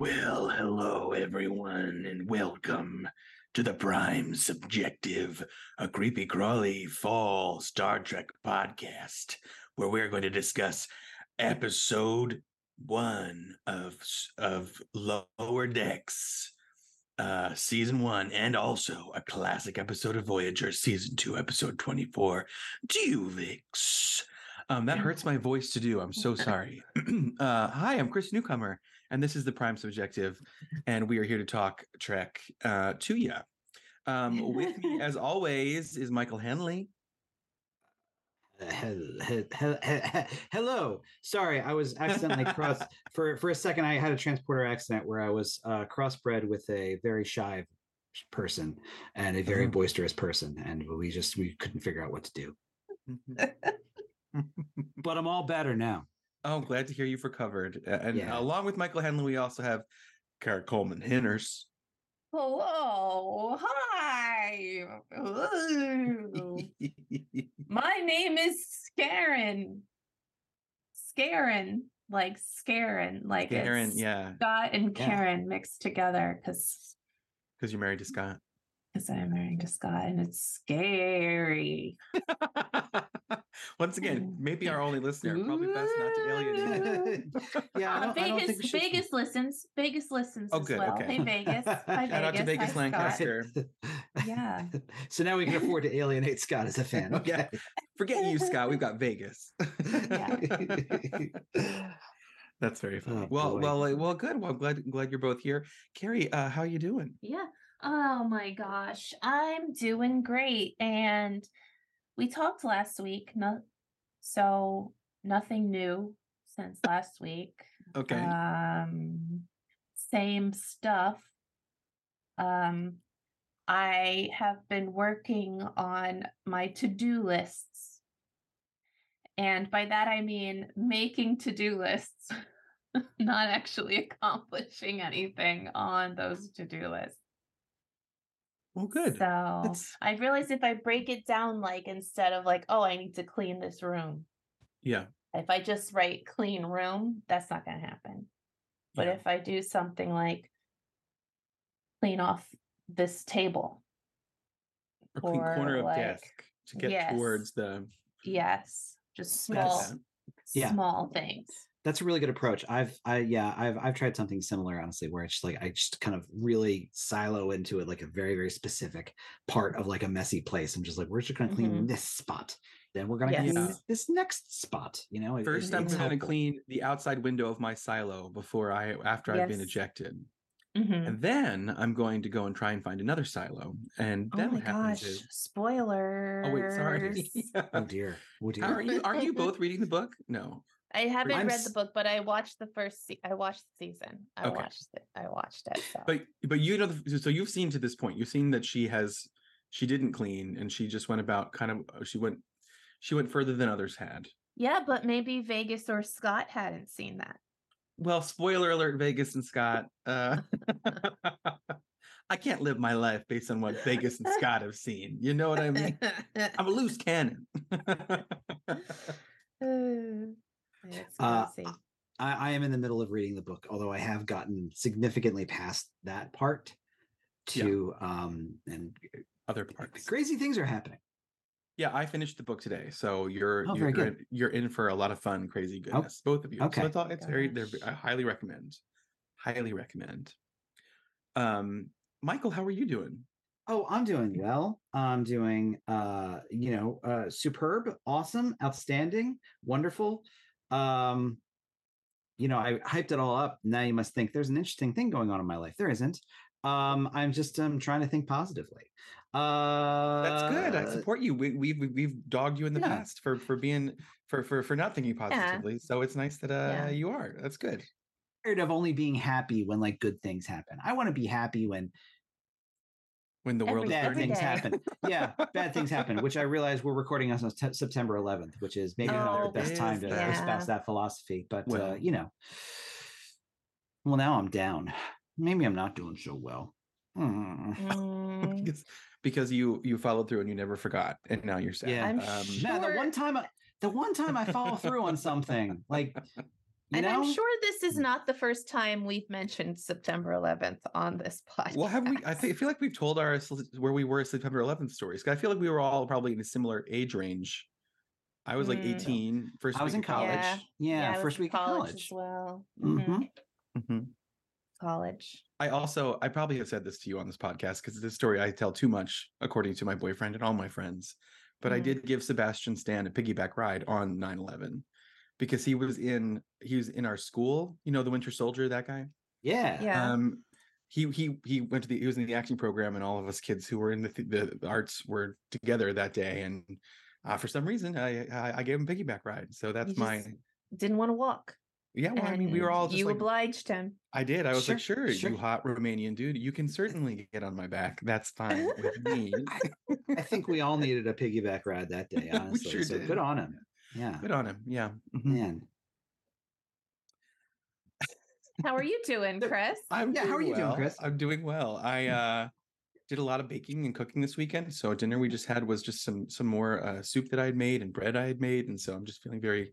Well, hello everyone, and welcome to the Prime Subjective, a creepy crawly fall Star Trek podcast, where we're going to discuss episode one of of Lower Decks, uh, season one, and also a classic episode of Voyager, season two, episode twenty four, Duvix. Um, that hurts my voice to do. I'm so sorry. uh, hi, I'm Chris Newcomer, and this is the Prime Subjective, and we are here to talk Trek uh, to you. Um, with me, as always, is Michael Henley. Hel- hel- hel- hel- Hello. Sorry, I was accidentally cross for for a second. I had a transporter accident where I was uh, crossbred with a very shy person and a very Oh. boisterous person, and we just we couldn't figure out what to do. But I'm all better now. Oh, glad to hear you've recovered. And Yeah. along with Michael Henley, we also have Kari Coleman Hinners. Hello. Hi. My name is Scaren. Scaren. Like Scaren. Like Karen, it's yeah, Scott and Yeah. Karen mixed together because because you're married to Scott. Because I'm married to Scott and it's scary. Once again, maybe our only listener. Probably best not to alienate. Ooh. yeah, I Uh, don't, I don't Vegas, think should. Vegas listens. Vegas listens Oh, as good, well. okay. Hey Vegas. Hi Shout out to Vegas Hi, Lancaster. Yeah. so now we can afford to alienate Scott as a fan. Okay. Forget you, Scott. We've got Vegas. That's very funny. Oh, well, boy. well, well, good. Well, I'm glad glad you're both here. Kari, uh, how you doing? Yeah. Oh my gosh. I'm doing great. And we talked last week. No, so nothing new since last week. Okay. Um same stuff. Um I have been working on my to-do lists. And by that I mean making to-do lists, not actually accomplishing anything on those to-do lists. Well, good. So That's- I realized if I break it down, like instead of like, oh, I need to clean this room, yeah. if I just write clean room, that's not going to happen. But yeah. if I do something like clean off this table, a clean corner or, of desk to get Yes. towards the yes, just small, Yeah. small things. That's a really good approach. I've I yeah, I've I've tried something similar honestly where it's like I just kind of really silo into it like a very very specific part of like a messy place. I'm just like we're just going to clean Mhm. this spot. Then we're going to Yes. clean this next spot, you know. first. it- I'm it's going to clean the outside window of my silo before I after I've been Yes. ejected, Mhm. and then I'm going to go and try and find another silo. And Oh then my what happens gosh! is, Spoilers. oh wait, sorry. Oh dear. Oh dear. Are you? Are you both reading the book? No. I haven't I'm read the book, but I watched the first. Se- I watched the season. I Okay. watched it. I watched it. So. But but you know, the, so you've seen to this point. You've seen that she has she didn't clean, and she just went about kind of uh, she went she went further than others had. Yeah, but maybe Vegas or Scott hadn't seen that. Well, spoiler alert, Vegas and Scott. Uh, I can't live my life based on what Vegas and Scott have seen. You know what I mean? I'm a loose cannon. It's Uh. I, I am in the middle of reading the book, although I have gotten significantly past that part Yeah. to um and Other parts. crazy things are happening. Yeah, I finished the book today, so you're Oh, you're very good. in- you're in for a lot of fun, crazy goodness, both of you. okay. So it's all it's very. I highly recommend, highly recommend. Um, Michael, how are you doing? Oh, I'm doing well. I'm doing uh, you know, uh superb, awesome, outstanding, wonderful. Um, you know, I hyped it all up. Now you must think there's an interesting thing going on in my life. There isn't. Um, I'm just um trying to think positively. Uh That's good. I support you. We, we, we we've dogged you in the yeah. past for for being for for for not thinking positively. So it's nice that uh Yeah. you are. That's good. tired of only being happy when like good things happen. I want to be happy when When the world is bad things happen. Yeah, bad things happen, which I realize we're recording us on Sep- September 11th, which is maybe not Oh, the best time to is that? espouse that philosophy, but uh, you know. Well, now I'm down. Maybe I'm not doing so well. Mm, because, because you you followed through and you never forgot, and now you're sad. Yeah. I'm Um, sure- Man, the one time I, the one time I follow through on something, like You and know? I'm sure this is not the first time we've mentioned September 11th on this podcast. Well, have we? I think I feel like we've told our where we were September 11th stories. 'cause I feel like we were all probably in a similar age range. I was like Mm. 18, first I was week in college. college. Yeah. Yeah, I first in week of college college. as well. Mhm. Mhm. Mhm. College. I also, I probably have said this to you on this podcast because this story I tell too much, according to my boyfriend and all my friends. But I Mm. did give Sebastian Stan a piggyback ride on 9 11 because he was in he was in our school. You know, the Winter Soldier, that guy. Yeah. Yeah. Um, he he he went to the he was in the acting program, and all of us kids who were in the th- the, the arts were together that day. And uh, for some reason, I, I I gave him piggyback ride. So that's my Didn't want to walk. yeah. Well, I mean, we were all just you like, obliged him. I did. I was like, Sure, sure, sure. you hot Romanian dude, you can certainly get on my back. That's fine with me. I think we all needed a piggyback ride that day, honestly. sure so did. good on him. Yeah. Good on him. Yeah. Mhm. Man. How are you doing, Chris? I'm Yeah, how are you doing. Chris? I'm doing well. I uh did a lot of baking and cooking this weekend. So dinner we just had was just some some more uh, soup that I had made and bread I had made, and so I'm just feeling very,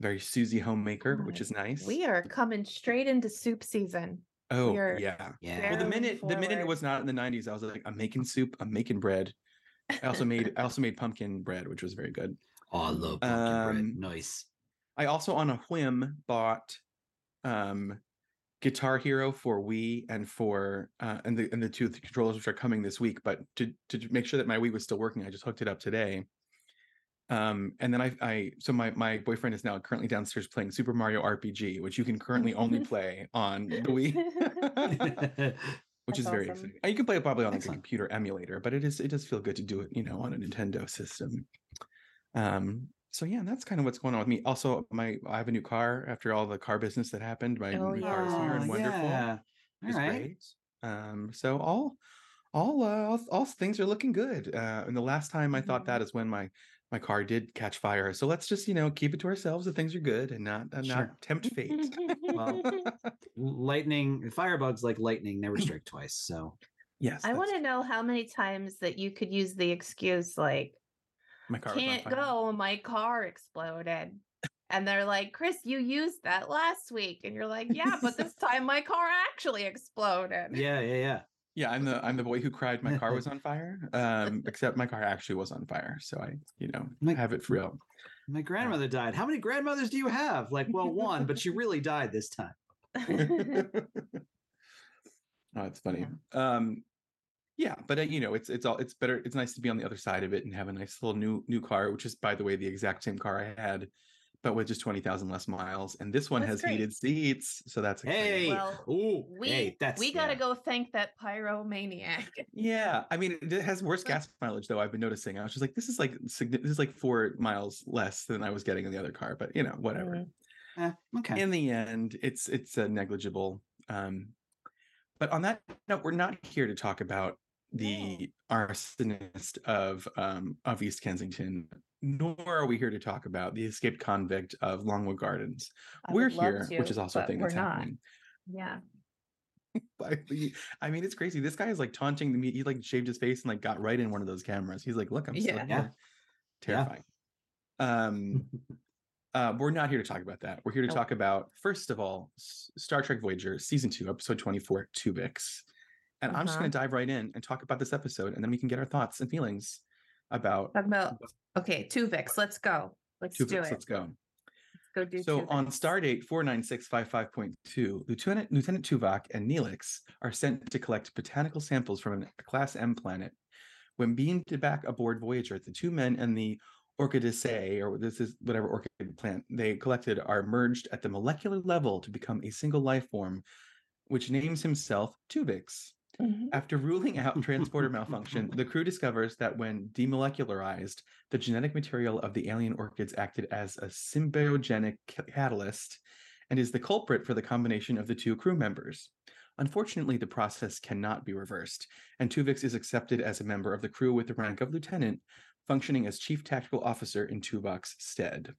very Susie homemaker, which is nice. We are coming straight into soup season. oh are yeah. Yeah. Well, the Moving minute the minute it was not in the 90s, I was like, I'm making soup, I'm making bread. I also made I also made pumpkin bread, which was very good. Oh, I love pumpkin Um, bread. Nice. I also on a whim bought um Guitar Hero for Wii and for uh and the and the two controllers which are coming this week, but to to make sure that my Wii was still working, I just hooked it up today. Um and then I I so my my boyfriend is now currently downstairs playing Super Mario RPG, which you can currently only play on the Wii. which That's is very awesome. exciting. You can play it probably on like a computer emulator, but it is it does feel good to do it, you know, on a Nintendo system. Um, so yeah, that's kind of what's going on with me. Also, my I have a new car after all the car business that happened. My Oh, new car is here and wonderful. Yeah. All It's right. great. Um, so all all uh, all, all things are looking good. Uh, and the last time I thought Mhm. that is when my my car did catch fire. So let's just you know keep it to ourselves that things are good and not uh, Sure. not tempt fate. Well, Lightning, firebugs like lightning never strike twice. So yes, I want to know how many times that you could use the excuse like my car can't go, my car exploded. And they're like, Chris, you used that last week. And you're like, yeah, but this time my car actually exploded. yeah, yeah, yeah. Yeah, I'm the I'm the boy who cried my car was on fire. Um, except my car actually was on fire, so I, you know, My- have it for real. My grandmother died. How many grandmothers do you have? Like, well, one, but she really died this time. oh, it's funny. Um, yeah, but uh, you know, it's it's all it's better. It's nice to be on the other side of it and have a nice little new new car, which is by the way the exact same car I had, but with just twenty thousand less miles. And this one That's has great. heated seats, so that's exciting. Hey, Well, ooh, we hey, that's we gotta yeah. go thank that pyromaniac. Yeah, I mean, it has worse gas mileage though. I've been noticing. I was just like, this is like this is like four miles less than I was getting in the other car, but you know, whatever. Mm. Eh, okay. In the end, it's it's uh, negligible. Um, but on that note, we're not here to talk about the arsonist of um, of East Kensington, nor are we here to talk about the escaped convict of Longwood Gardens. I we're would love here, which is also a thing that's not. happening. Yeah. But I mean, it's crazy. This guy is like taunting the me. He like shaved his face and like got right in one of those cameras. He's like, "Look, I'm still Yeah. here." Yeah. Terrifying. Um, uh, we're not here to talk about that. We're here to Nope. talk about first of all, S- Star Trek Voyager season two, episode twenty-four, Tuvix. And I'm just Uh-huh. going to dive right in and talk about this episode, and then we can get our thoughts and feelings about Talk about okay, Tuvix. Let's go. Let's do it. Let's go. Let's go do So on Tuvix. Stardate 49655.2, Lieutenant Lieutenant Tuvok and Neelix are sent to collect botanical samples from a Class M planet. When beamed back aboard Voyager, the two men and the Orchidaceae, or this is whatever orchid plant they collected, are merged at the molecular level to become a single life form, which names himself Tuvix. Mhm. After ruling out transporter malfunction, the crew discovers that when demolecularized, the genetic material of the alien orchids acted as a symbiogenic catalyst and is the culprit for the combination of the two crew members. Unfortunately, the process cannot be reversed, and Tuvix is accepted as a member of the crew with the rank of lieutenant, functioning as chief tactical officer in Tuvok's stead.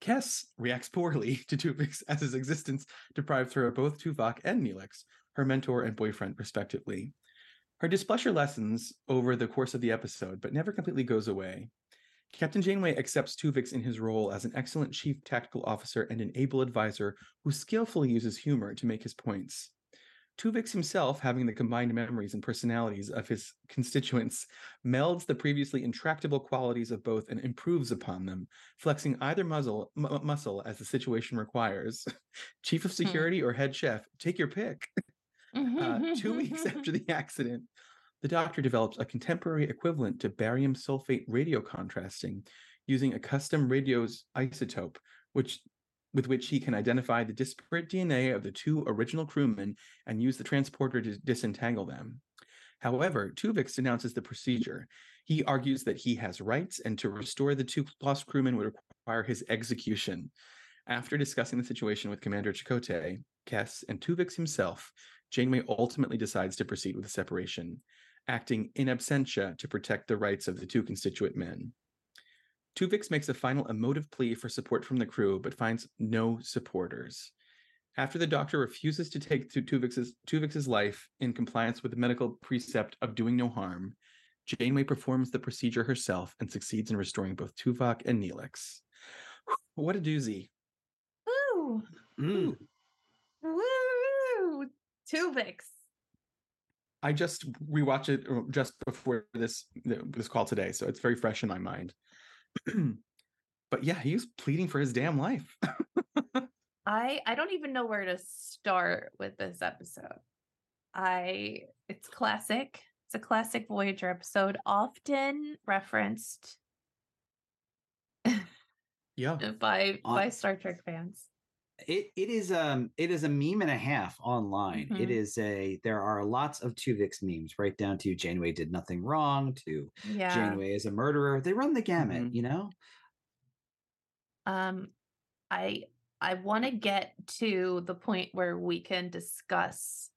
Kes reacts poorly to Tuvix as his existence deprives her of both Tuvok and Neelix, her mentor and boyfriend, respectively. Her displeasure lessens over the course of the episode, but never completely goes away. Captain Janeway accepts Tuvix in his role as an excellent chief tactical officer and an able advisor who skillfully uses humor to make his points. Tuvix himself, having the combined memories and personalities of his constituents, melds the previously intractable qualities of both and improves upon them, flexing either muzzle, m- muscle as the situation requires. Chief of hmm. security or head chef, take your pick. Uh, two weeks after the accident, the doctor develops a contemporary equivalent to barium sulfate radio contrasting using a custom radio's isotope, which with which he can identify the disparate DNA of the two original crewmen and use the transporter to disentangle them. However, Tuvix denounces the procedure. He argues that he has rights and to restore the two lost crewmen would require his execution. After discussing the situation with Commander Chakotay, Kes, and Tuvix himself, Janeway ultimately decides to proceed with the separation, acting in absentia to protect the rights of the two constituent men. Tuvix makes a final emotive plea for support from the crew, but finds no supporters. After the doctor refuses to take Tuvix's, Tuvix's life in compliance with the medical precept of doing no harm, Janeway performs the procedure herself and succeeds in restoring both Tuvok and Neelix. What a doozy. Woo! Mm. Tuvix. I just rewatched it uh, just before this this call today, so it's very fresh in my mind. but yeah, he was pleading for his damn life. I I don't even know where to start with this episode. I it's classic. It's a classic Voyager episode, often referenced yeah. by by Star Trek fans. It it is um it is a meme and a half online. It Mhm. is a there are lots of Tuvix memes, right down to Janeway did nothing wrong to Yeah. Janeway is a murderer. They run the gamut, Mhm. you know. Um I I want to get to the point where we can discuss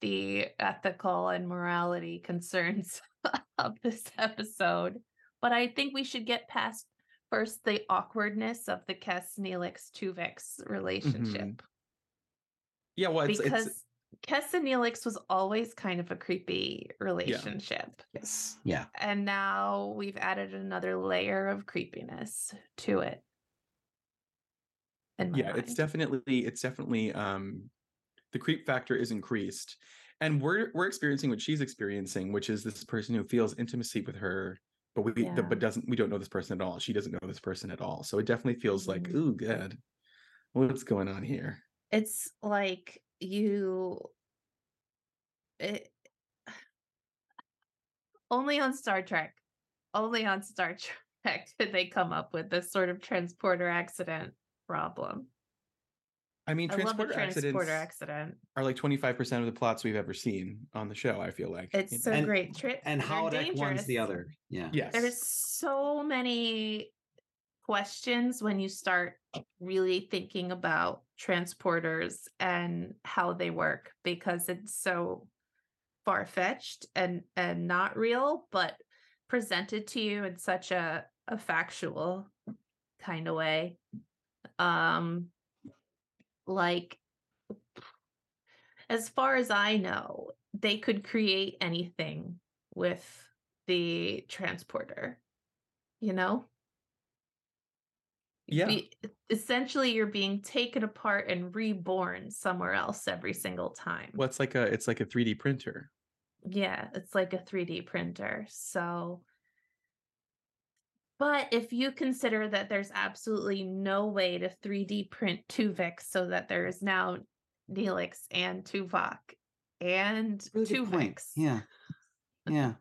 the ethical and morality concerns of this episode. But I think we should get past first the awkwardness of the Kes Neelix Tuvix relationship. Yeah, well, it's, because it's Kes and Neelix was always kind of a creepy relationship. Yes. Yeah. And now we've added another layer of creepiness to it. yeah, it's definitely it's definitely um the creep factor is increased. And we're we're experiencing what she's experiencing, which is this person who feels intimacy with her, but we the- Yeah. but doesn't we don't know this person at all. She doesn't know this person at all. So it definitely feels like, Mhm. ooh, good. What's going on here? it's like you it only on Star Trek, only on Star Trek did they come up with this sort of transporter accident problem. I mean, I love a transporter accidents accident. are like 25% of the plots we've ever seen on the show, I feel like. you It's so? And- great. Trip And they're holodeck one's the other. Yeah. yes. There's so many questions when you start really thinking about transporters and how they work because it's so far-fetched and and not real but presented to you in such a a factual kind of way um like as far as i know they could create anything with the transporter you know Yeah. Be- essentially you're being taken apart and reborn somewhere else every single time well, it's like a it's like a 3D printer. yeah, it's like a 3D printer. So, but if you consider that there's absolutely no way to 3D print Tuvix so that there is now Neelix and Tuvok and Really good. Tuvix. Yeah. Yeah.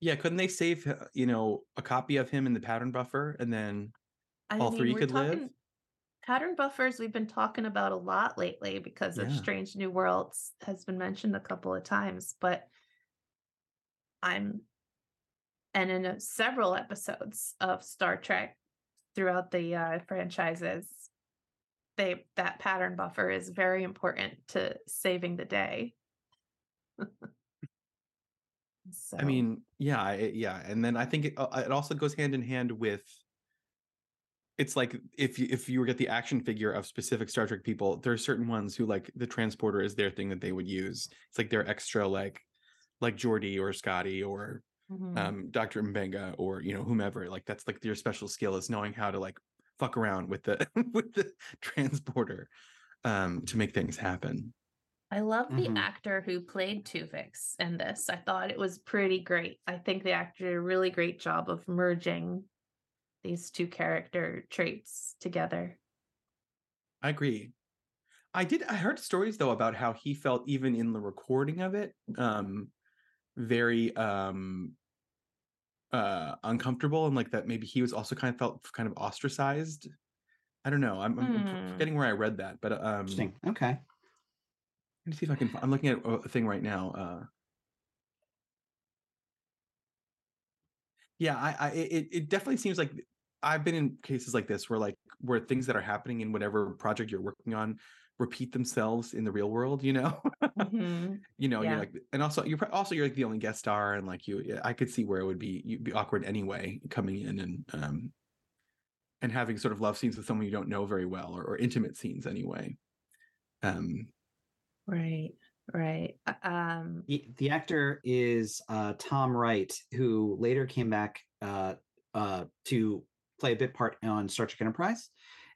Yeah, couldn't they save uh, you know a copy of him in the pattern buffer and then I all three we're could live? Pattern buffers we've been talking about a lot lately because of Strange New Worlds has been mentioned a couple of times, but I'm and in uh, several episodes of Star Trek throughout the uh, franchises, they that pattern buffer is very important to saving the day. so, I mean, yeah, I- yeah, and then I think it, uh, it also goes hand in hand with. It's like if you if you were get the action figure of specific Star Trek people, there are certain ones who like the transporter is their thing that they would use. It's like their extra like, like Geordi or Scotty or Mhm. um Dr. Mbenga or you know whomever like that's like your special skill is knowing how to like fuck around with the with the transporter um to make things happen. I love the Mhm. actor who played Tuvix in this. I thought it was pretty great. I think the actor did a really great job of merging these two character traits together. I agree. I did I heard stories though about how he felt even in the recording of it um very um uh uncomfortable and like that maybe he was also kind of felt kind of ostracized. I don't know. I'm, I'm Hmm. forgetting where I read that, but um Interesting. Okay. Let me see if I can. I'm looking at a thing right now. Uh, yeah, I, I, it, it definitely seems like I've been in cases like this where like where things that are happening in whatever project you're working on repeat themselves in the real world. You know, Mhm. you know, Yeah. you're like, and also you're also you're like the only guest star, and like you, I could see where it would be you'd be awkward anyway coming in and um and having sort of love scenes with someone you don't know very well or, or intimate scenes anyway. Um, Right, right. Uh, Um, The, the actor is uh, Tom Wright, who later came back uh, uh, to play a bit part on Star Trek Enterprise.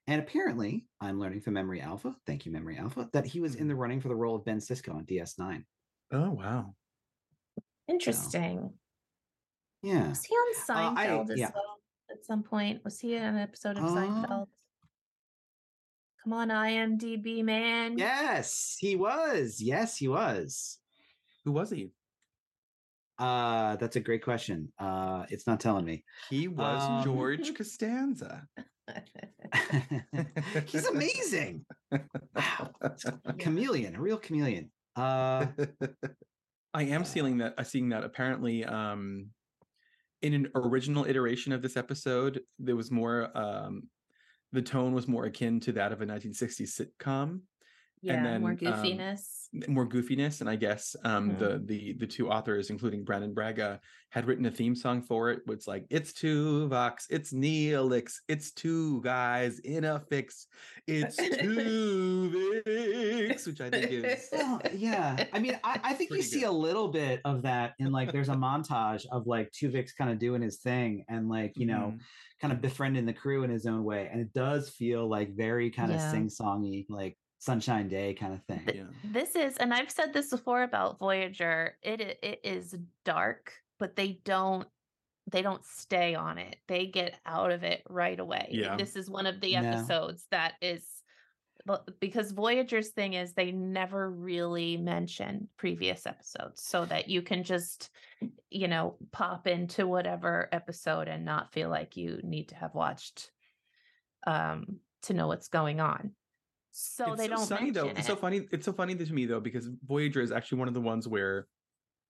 And apparently, I'm learning from Memory Alpha, thank you, Memory Alpha, that he was in the running for the role of Ben Sisko on DS9. oh wow. interesting. Yeah. Was he on Uh, I- Seinfeld as yeah. well at some point? Was he in an episode of Uh, Seinfeld? Come on, IMDb man. Yes, he was. Yes, he was. Who was he? Uh, that's a great question. Uh, it's not telling me. He was Um, George Costanza. He's amazing. Wow. Chameleon, a real chameleon. Uh, I am seeing that. Uh, seeing that apparently, um, in an original iteration of this episode, there was more. Um, the tone was more akin to that of a 1960s sitcom, yeah, then, more um, goofiness. more goofiness. And I guess um, Mhm. the the the two authors, including Brannon Braga, had written a theme song for it. It's like it's Tuvok, it's Neelix, it's two guys in a fix, it's Tuvix, which I think is well, yeah. I mean, I, I think you Pretty see good. a little bit of that in like there's a montage of like Tuvix kind of doing his thing and like, you know, Mhm. kind of befriending the crew in his own way. And it does feel like very kind of sing-songy, like sunshine day kind of thing. Th- yeah. This is, and I've said this before about Voyager. It it is dark, but they don't they don't stay on it. They get out of it right away. Yeah. This is one of the No. episodes that is because Voyager's thing is they never really mention previous episodes so that you can just you know pop into whatever episode and not feel like you need to have watched um to know what's going on. So it's they so don't sunny though. mention It's so funny. It's so funny to me though because Voyager is actually one of the ones where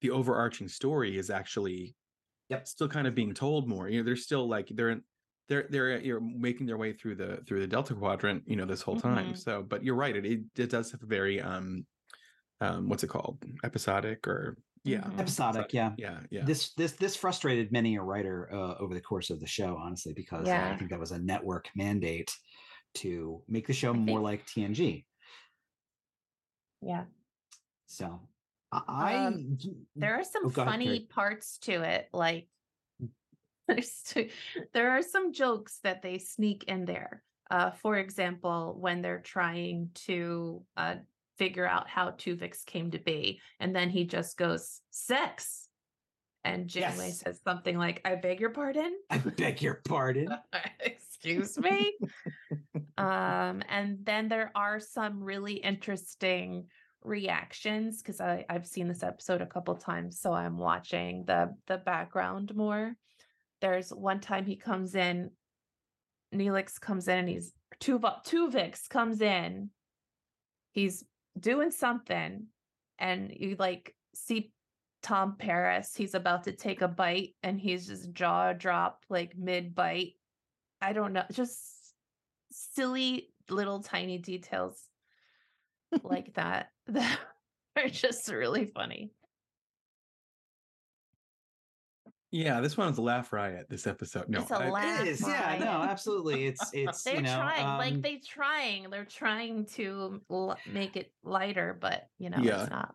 the overarching story is actually Yep. still kind of being told more. You know, they're still like they're in they're they're you're making their way through the through the Delta Quadrant. You know, this whole time. Mhm. So, but you're right. It it, it does have a very um um what's it called episodic or yeah Mhm. Episodic, yeah. yeah yeah This this this frustrated many a writer uh, over the course of the show, honestly, because uh, I think that was a network mandate to make the show more like TNG. Yeah. So I, Um, There are some Oh, go ahead, funny parts to it. Like there's there are some jokes that they sneak in there. Uh, for example, when they're trying to uh, figure out how Tuvix came to be, and then he just goes sex, and Janeway Yes. says something like, "I beg your pardon." I beg your pardon. Excuse me. um, and then there are some really interesting reactions because I've seen this episode a couple times, so I'm watching the the background more. There's one time he comes in, Neelix comes in, and he's Tuva Tuvix comes in. He's doing something, and you like see Tom Paris. He's about to take a bite, and he's just jaw drop like mid bite. I don't know, just silly little tiny details like that that are just really funny. yeah this one was a laugh riot this episode no It's a I- laugh It is, yeah, no, absolutely. It's it's They're you know, trying, um, like they're trying, they're trying to l- make it lighter, but you know, Yeah. it's not.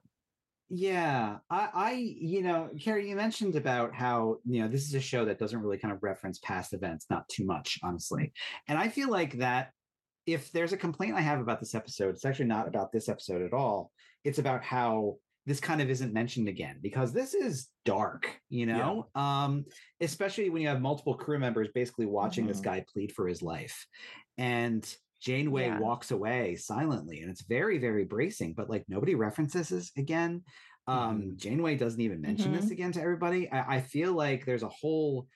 Yeah, I, I, you know, Kari, you mentioned about how you know this is a show that doesn't really kind of reference past events, not too much, honestly. And I feel like that if there's a complaint I have about this episode, it's actually not about this episode at all. It's about how this kind of isn't mentioned again because this is dark, you know, um, especially when you have multiple crew members basically watching this Mhm. guy plead for his life, and Janeway Yeah. walks away silently, and it's very, very bracing. But like nobody references this again. Um, Mhm. Janeway doesn't even mention this again to everybody. I, I feel like there's a whole.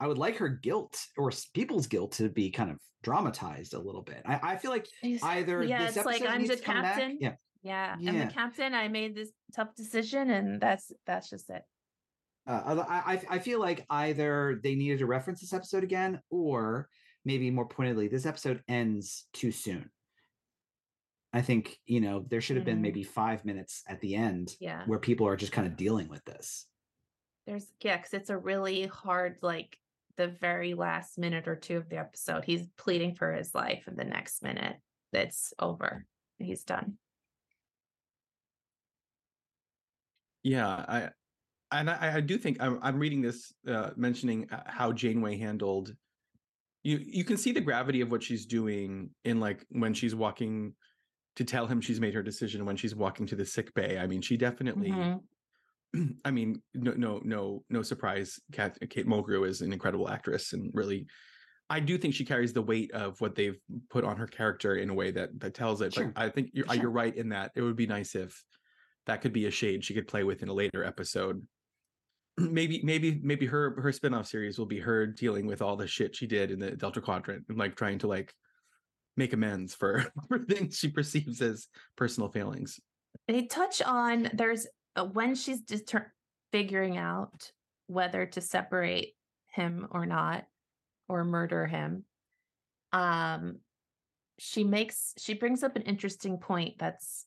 I would like her guilt or people's guilt to be kind of dramatized a little bit. I, I feel like either yeah, this it's like I'm needs the captain. Yeah, Yeah, I'm the captain. I made this tough decision, and that's that's just it. uh, I, I I feel like either they needed to reference this episode again, or maybe more pointedly, this episode ends too soon. I think you know there should have been Mhm. maybe five minutes at the end Yeah, where people are just kind of dealing with this. there's yeah, because it's a really hard like the very last minute or two of the episode. He's pleading for his life, and the next minute it's over. He's done. Yeah, I and I, I do think I'm, I'm reading this uh, mentioning uh, how Janeway handled. You you can see the gravity of what she's doing in like when she's walking to tell him she's made her decision when she's walking to the sick bay. I mean, she definitely. Mhm. I mean, no, no, no, no surprise. Kat, Kate Mulgrew is an incredible actress, and really, I do think she carries the weight of what they've put on her character in a way that that tells it. Sure. But I think you're Sure. you're right in that it would be nice if that could be a shade she could play with in a later episode. Maybe, maybe, maybe her her spinoff series will be her dealing with all the shit she did in the Delta Quadrant and like trying to like make amends for for things she perceives as personal failings. They touch on there's uh, when she's deter- figuring out whether to separate him or not or murder him. Um, she makes she brings up an interesting point. That's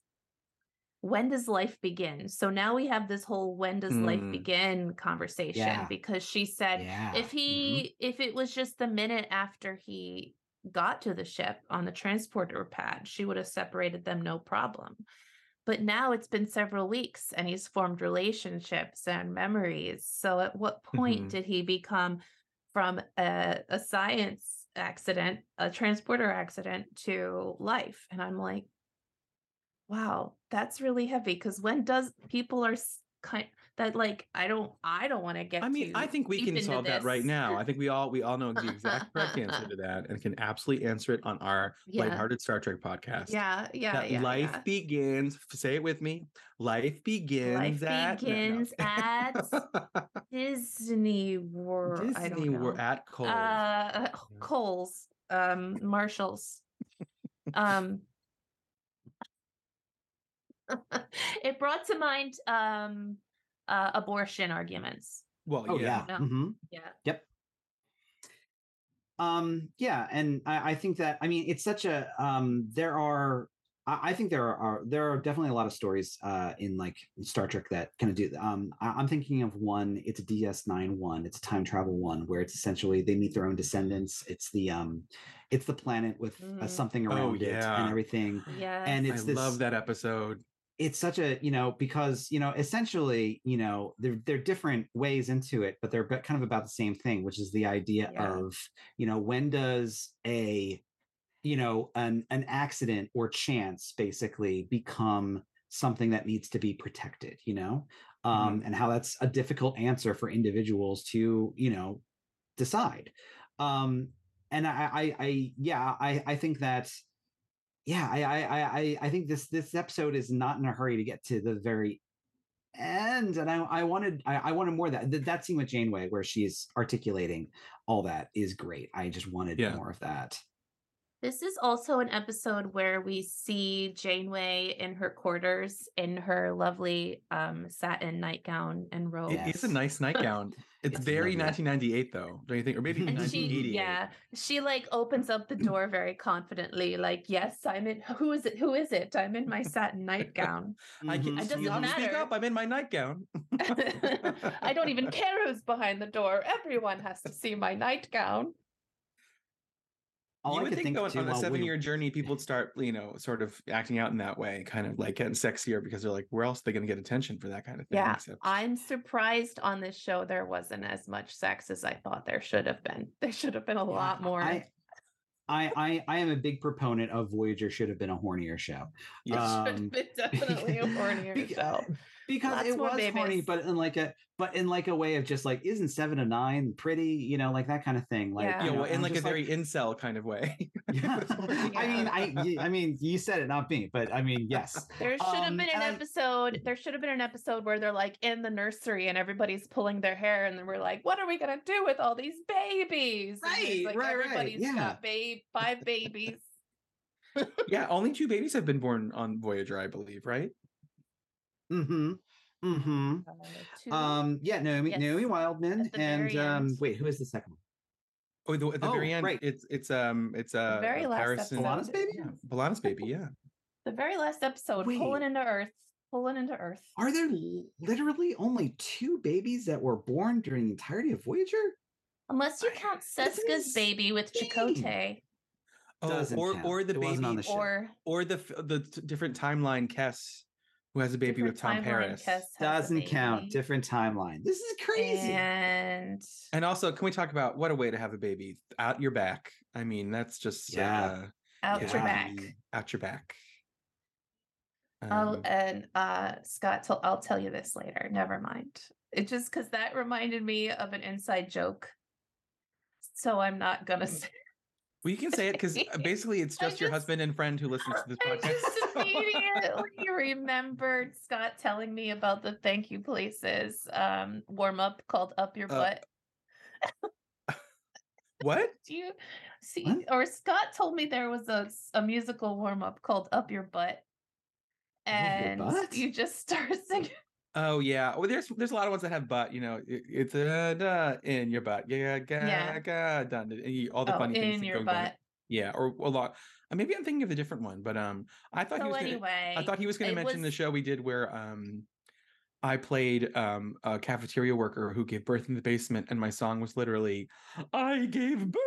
when does life begin? So now we have this whole when does life Mm. begin conversation Yeah. because she said Yeah. if mhm. he if it was just the minute after he got to the ship on the transporter pad she would have separated them no problem but now it's been several weeks and he's formed relationships and memories so at what point Mhm. did he become from a, a science accident a transporter accident to life and i'm like wow that's really heavy because when does people are kind that like i don't i don't want to get I mean, I think we can solve that right now. I think we all we all know the exact correct answer to that and can absolutely answer it on our Yeah. lighthearted Star Trek podcast. yeah yeah that yeah, life yeah. begins. Say it with me. Life begins Life at no, no. begins at Disney World. Disney. We're at Kohl's. uh, Kohl's, um, Marshalls. um, it brought to mind um, uh, abortion arguments. well, Oh yeah. Yeah. mhm. Yeah. Um, yeah, and I, I think that I mean it's such a um there are I, I think there are there are definitely a lot of stories uh in like Star Trek that kind of do um I, I'm thinking of one, it's a DS9 one, it's a time travel one where it's essentially they meet their own descendants. It's the um it's the planet with uh, Mm. something Oh, around it and everything. Yeah. And I it's this love that episode. It's such a you know because you know essentially you know they're they're different ways into it but they're kind of about the same thing which is the idea Yeah. of you know when does a you know an an accident or chance basically become something that needs to be protected you know? Um and how that's a difficult answer for individuals to you know decide. Um and i i, I yeah i i think that yeah, I, I, I, I- I think this this episode is not in a hurry to get to the very end, and I, I wanted, I, I wanted more of that. Th- That scene with Janeway where she's articulating all that is great. I just wanted Yeah. more of that. This is also an episode where we see Janeway in her quarters in her lovely um, satin nightgown and robe. It is a nice nightgown. It's It's very lovely. 1998 though, don't you think? Or maybe And and she 1988. yeah she like opens up the door very confidently like yes i'm in who is it who is it i'm in my satin nightgown I can Mhm. It doesn't you have speak up. I'm in my nightgown. i don't even care who's behind the door everyone has to see my nightgown all you I would could think, think though, on a seven-year journey, people would start, you know, sort of acting out in that way, kind of like getting sexier because they're like, where else are they going to get attention for that kind of thing? Yeah, except- I'm surprised on this show there wasn't as much sex as I thought there should have been. There should have been a Yeah, lot more. I, I, I, I am a big proponent of Voyager should have been a hornier show. Yes. Uh, should have um, been definitely a hornier Beca- show. Because Lots it more was horny, but in like a but in like a way of just like isn't Seven of Nine pretty, you know, like that kind of thing. Like Yeah. yeah, you know, well, in like a just very incel kind of way. yeah. I mean, I I y- I mean, you said it, not me, but I mean, yes. There should have Um, been an and I- episode. There should have been an episode where they're like in the nursery and everybody's pulling their hair, and then we're like, "What are we gonna do with all these babies?" Right, like right, right, Everybody's yeah. got babe, five babies. yeah, only two babies have been born on Voyager, I believe, right? Mm-hmm. Mm-hmm. Uh, two- Um, yeah, Naomi, Yes, Naomi Wildman, at the and um, wait, who is the second one? Oh, the, at the very Oh, end, right. it's it's um it's uh very uh, last Paris and- B'Elanna's baby? Yeah, B'Elanna's baby, yeah. the very last episode, pulling into Earth, pulling into Earth. Are there literally only two babies that were born during the entirety of Voyager? Unless you count that's Seska's baby with. Chakotay, Oh, Doesn't or count. or the It baby, the or or the the t- different timeline Kes, who has a baby with Tom different Paris. Kes has a Doesn't count. Different timeline. This is crazy. And And also, can we talk about what a way to have a baby out your back? I mean, that's just Yeah. uh, out Yeah. your back. out your back. Oh, Um, and uh, Scott, tell I'll tell you this later. Never mind. It just because that reminded me of an inside joke. So I'm not gonna say. well, you can say it because basically, it's I just your husband and friend who listens to this I podcast. immediately remembered Scott telling me about the thank you places um, warm up called "Up Your Uh, Butt." what? Do you see? What? Or Scott told me there was a, a musical warm up called "Up Your Butt," Your and Butt? you just start singing. Oh yeah. Well, there's there's a lot of ones that have butt. You know, it, it's a da in your butt. Yeah, ga, Yeah. ga, done. All the Oh, funny things in your butt. Yeah, or a lot. uh, Maybe I'm thinking of a different one, but um, I thought he So was gonna. I thought he was going to mention the show we did where um, I played um a cafeteria worker who gave birth in the basement, and my song was literally, "I gave birth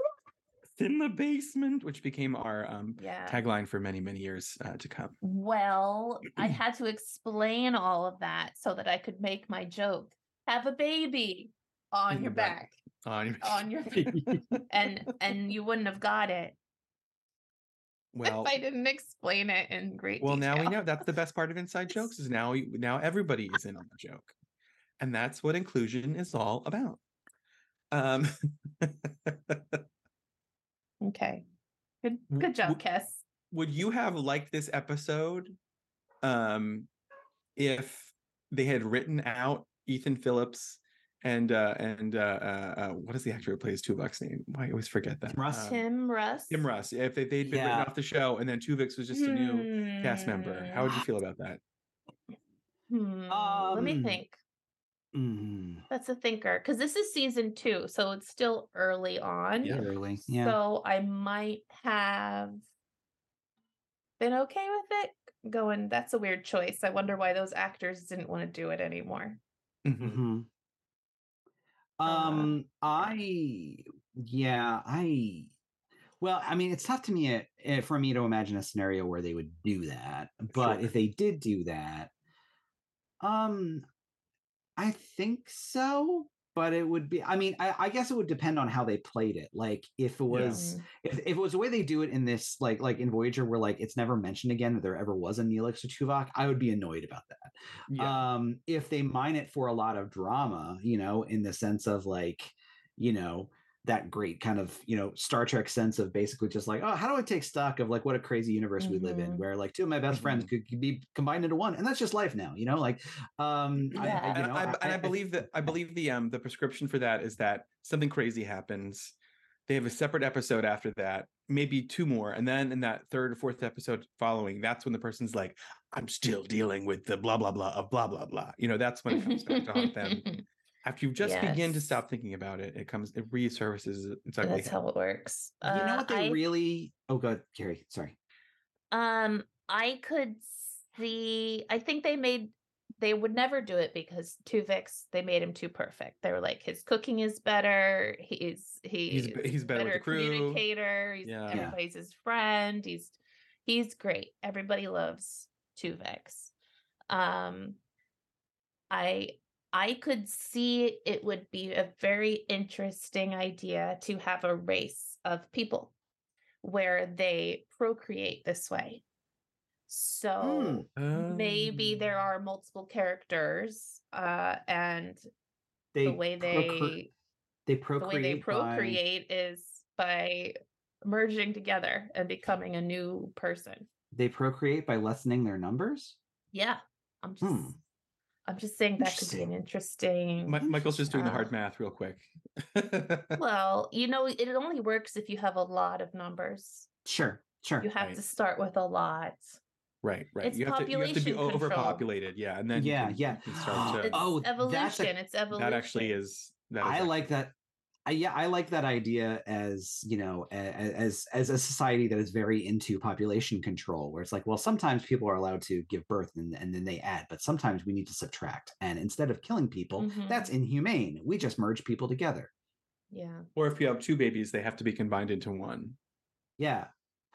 in the basement," which became our um Yeah. tagline for many many years uh, to come. Well, I had to explain all of that so that I could make my joke. Have a baby on In your butt. back, On your, on your and and you wouldn't have got it well, if I didn't explain it in great Well, now we know that's the best part of inside jokes is now now everybody is in on the joke, and that's what inclusion is all about. Um, Okay. Good good job, w- Kess. would you have liked this episode, um, if they had written out Ethan Phillips and uh and uh, uh, uh what is the actor who plays Tuvok's name? Why I always forget that. Russ? Um, Tim Russ. Tim Russ. If they, they'd been Yeah. written off the show and then Tuvix was just a new cast member, how would you feel about that? Hmm, Let me Um, think. Mm, That's a thinker because this is season two, so it's still early on. Yeah. Early. Yeah. So I might have been okay with it. Going, that's a weird choice. I wonder why those actors didn't want to do it anymore. Mhm. Mhm. Uh, Um, I yeah, I well, I mean, it's tough to me uh, for me to imagine a scenario where they would do that. But Sure. if they did do that, um, I think so. But it would be. I mean, I, I guess it would depend on how they played it. Like, if it was Mm. if, if it was the way they do it in this like like in voyager where like it's never mentioned again that there ever was a neelix or tuvok i would be annoyed about that Yeah. um if they mine it for a lot of drama you know in the sense of like you know that great kind of you know star trek sense of basically just like oh how do i take stock of like what a crazy universe we live in Mhm. where like two of my best friends could, could be combined into one and that's just life now you know like um I, I, Yeah. you and know I, I, I- believe that I believe the um the prescription for that is that something crazy happens. They have a separate episode after that, maybe two more, and then in that third or fourth episode following, that's when the person's like, "I'm still dealing with the blah blah blah of blah blah blah." You know, that's when it comes back to haunt them. After you just begin to stop thinking about it, it comes it resurfaces its ugly That's how it works. you know Uh, what they I really oh god Kari, sorry Um, I could see. I think they made they would never do it because Tuvix they made him too perfect. They were like his cooking is better. He's he's he's better with the crew. communicator. He's Yeah. Yeah. everybody's his friend. He's he's great. Everybody loves Tuvix. Um I I could see it would be a very interesting idea to have a race of people where they procreate this way. So maybe there Um, are multiple characters uh and They the way they procre- they the procreate. way they by- is by merging together and becoming a new person. they procreate by lessening their numbers. Yeah. I'm just Hmm. I'm just saying that could be an interesting Mi- Michael's just doing the hard Uh, math real quick. well, you know, it only works if you have a lot of numbers. Sure, sure. You have Right. to start with a lot. right, right. It's you have to you have to be control. overpopulated, yeah, and then you Yeah, can- yeah. you can start to. It's Oh, that's a- evolution. it's evolution. that actually is. That is I actually- like that. I, yeah, I like that idea as you know, a- a- as as a society that is very into population control, where it's like, well, sometimes people are allowed to give birth and, and then they add, but sometimes we need to subtract. And instead of killing people, Mhm. that's inhumane. We just merge people together. Yeah. Or if you have two babies, they have to be combined into one. Yeah.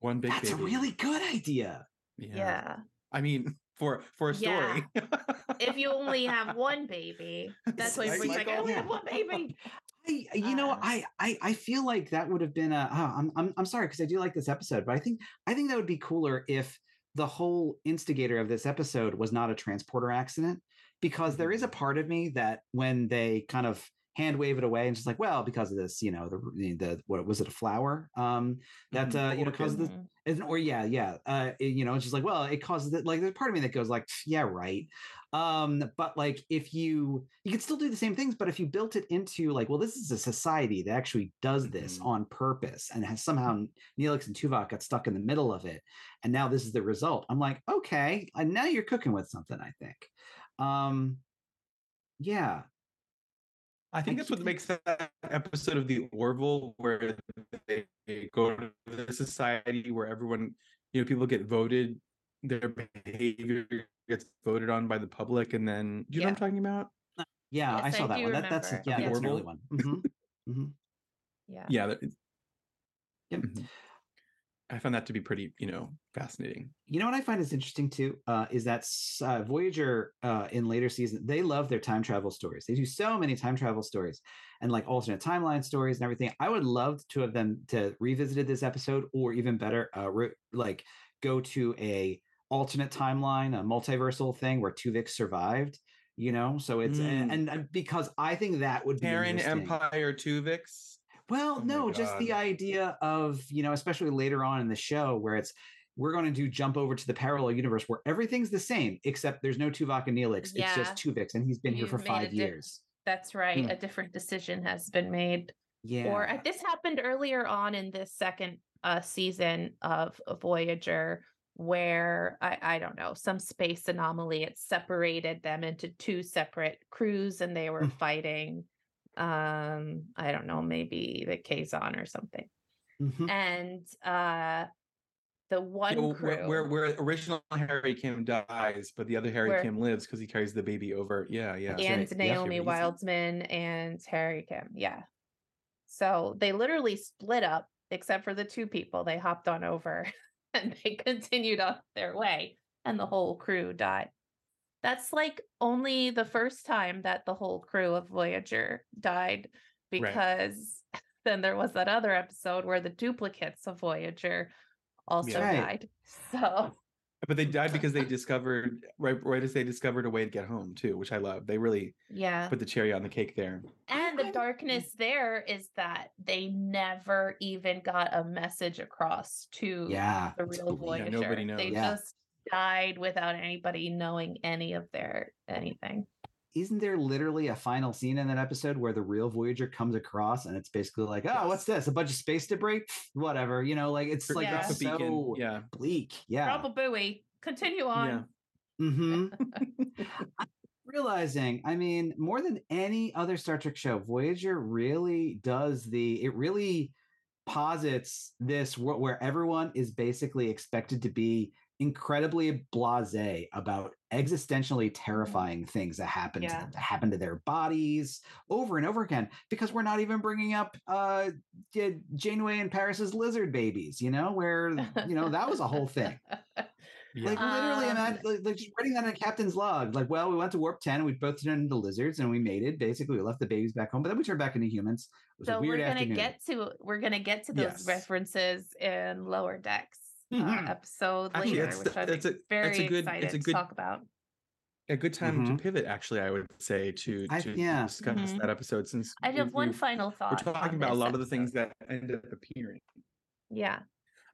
One big that's a really good idea. yeah. Yeah. I mean, for for a story. If you only have one baby, that's why Right, everybody's like, I only have one baby. I, you know, Uh, I, I, I feel like that would have been a. Oh, I'm, I'm, I'm sorry because I do like this episode, but I think, I think that would be cooler if the whole instigator of this episode was not a transporter accident, because there is a part of me that when they kind of hand wave it away and just like, well, because of this, you know, the, the what was it, a flower, um, that Mhm. uh, you know, this, Mhm. or yeah yeah uh it- you know it's just like well it causes it like there's part of me that goes like yeah right um but like if you you can still do the same things but if you built it into like well this is a society that actually does this Mhm. on purpose and has somehow Neelix and Tuvok got stuck in the middle of it and now this is the result i'm like okay and now you're cooking with something i think um yeah I think that's what makes that episode of the Orville where they go to the society where everyone, you know, people get voted, their behavior gets voted on by the public, and then do you know what I'm talking about? yeah i saw I that one that, that's remember. yeah The that's an early Orville? one Mhm. Mhm. Yeah. Yeah. that- Yep. Mhm. I found that to be pretty, you know, fascinating. You know what I find is interesting too uh, is that uh, Voyager uh, in later seasons they love their time travel stories. They do so many time travel stories and like alternate timeline stories and everything. I would love to have them to revisited this episode, or even better, uh, re- like go to a alternate timeline, a multiversal thing where Tuvix survived. You know, so it's Mm. and, and because I think that would be Terran. Empire Tuvix. Well, Oh no, just the idea of, you know, especially later on in the show where it's we're going to do jump over to the parallel universe where everything's the same, except there's no Tuvok and Neelix. Yeah. It's just Tuvix, and he's been here You've for five di- years. That's right. Hmm. A different decision has been made. Yeah. Or uh, this happened earlier on in this second uh, season of Voyager, where I, I don't know, some space anomaly, it separated them into two separate crews and they were Mm. fighting. Um, I don't know, maybe the Kazon or something. Mhm. And uh the one You know, crew where, where where original Harry Kim dies, but the other Harry Where- Kim lives because he carries the baby over. Yeah, yeah. And right. Naomi Easy. Wildman and Harry Kim. Yeah. So they literally split up, except for the two people. They hopped on over and they continued on their way, and the whole crew died. That's like only the first time that the whole crew of Voyager died, because then there was that other episode where the duplicates of Voyager also Right. died. So But they died because they discovered right right as they discovered a way to get home too, which I love. They really yeah. put the cherry on the cake there. And the darkness there is that they never even got a message across to yeah. the real bleak. Yeah, Voyager. nobody They knows. Yeah. just died without anybody knowing any of their anything. Isn't there literally a final scene in that episode where the real Voyager comes across and it's basically like, oh, what's this? A bunch of space debris? Whatever. You know, like it's like Yeah. it's Drop beacon. so Yeah. bleak. Yeah. Rob a buoy. Continue on. Yeah. hmm realizing i mean more than any other star trek show voyager really does the it really posits this wor- where everyone is basically expected to be incredibly blasé about existentially terrifying things that happen to them, that happen to their bodies over and over again. Because we're not even bringing up uh, Janeway and Paris's lizard babies, you know, where you know that was a whole thing. Yeah. Like literally, Um, imagine like, like just writing that in a captain's log. Like, well, we went to warp ten, and we both turned into lizards, and we mated. Basically, we left the babies back home, but then we turned back into humans. It was so a weird we're gonna afternoon. get to we're gonna get to those Yes. references in lower decks uh, Mhm. episode Actually, later, it's which the- I'm it's a- very it's a good- it's excited a to talk about. a good time Mhm. to pivot actually i would say to, I- to yeah. discuss Mhm. that episode since I have one final thought. we're talking about a this lot of the things that end up appearing Yeah,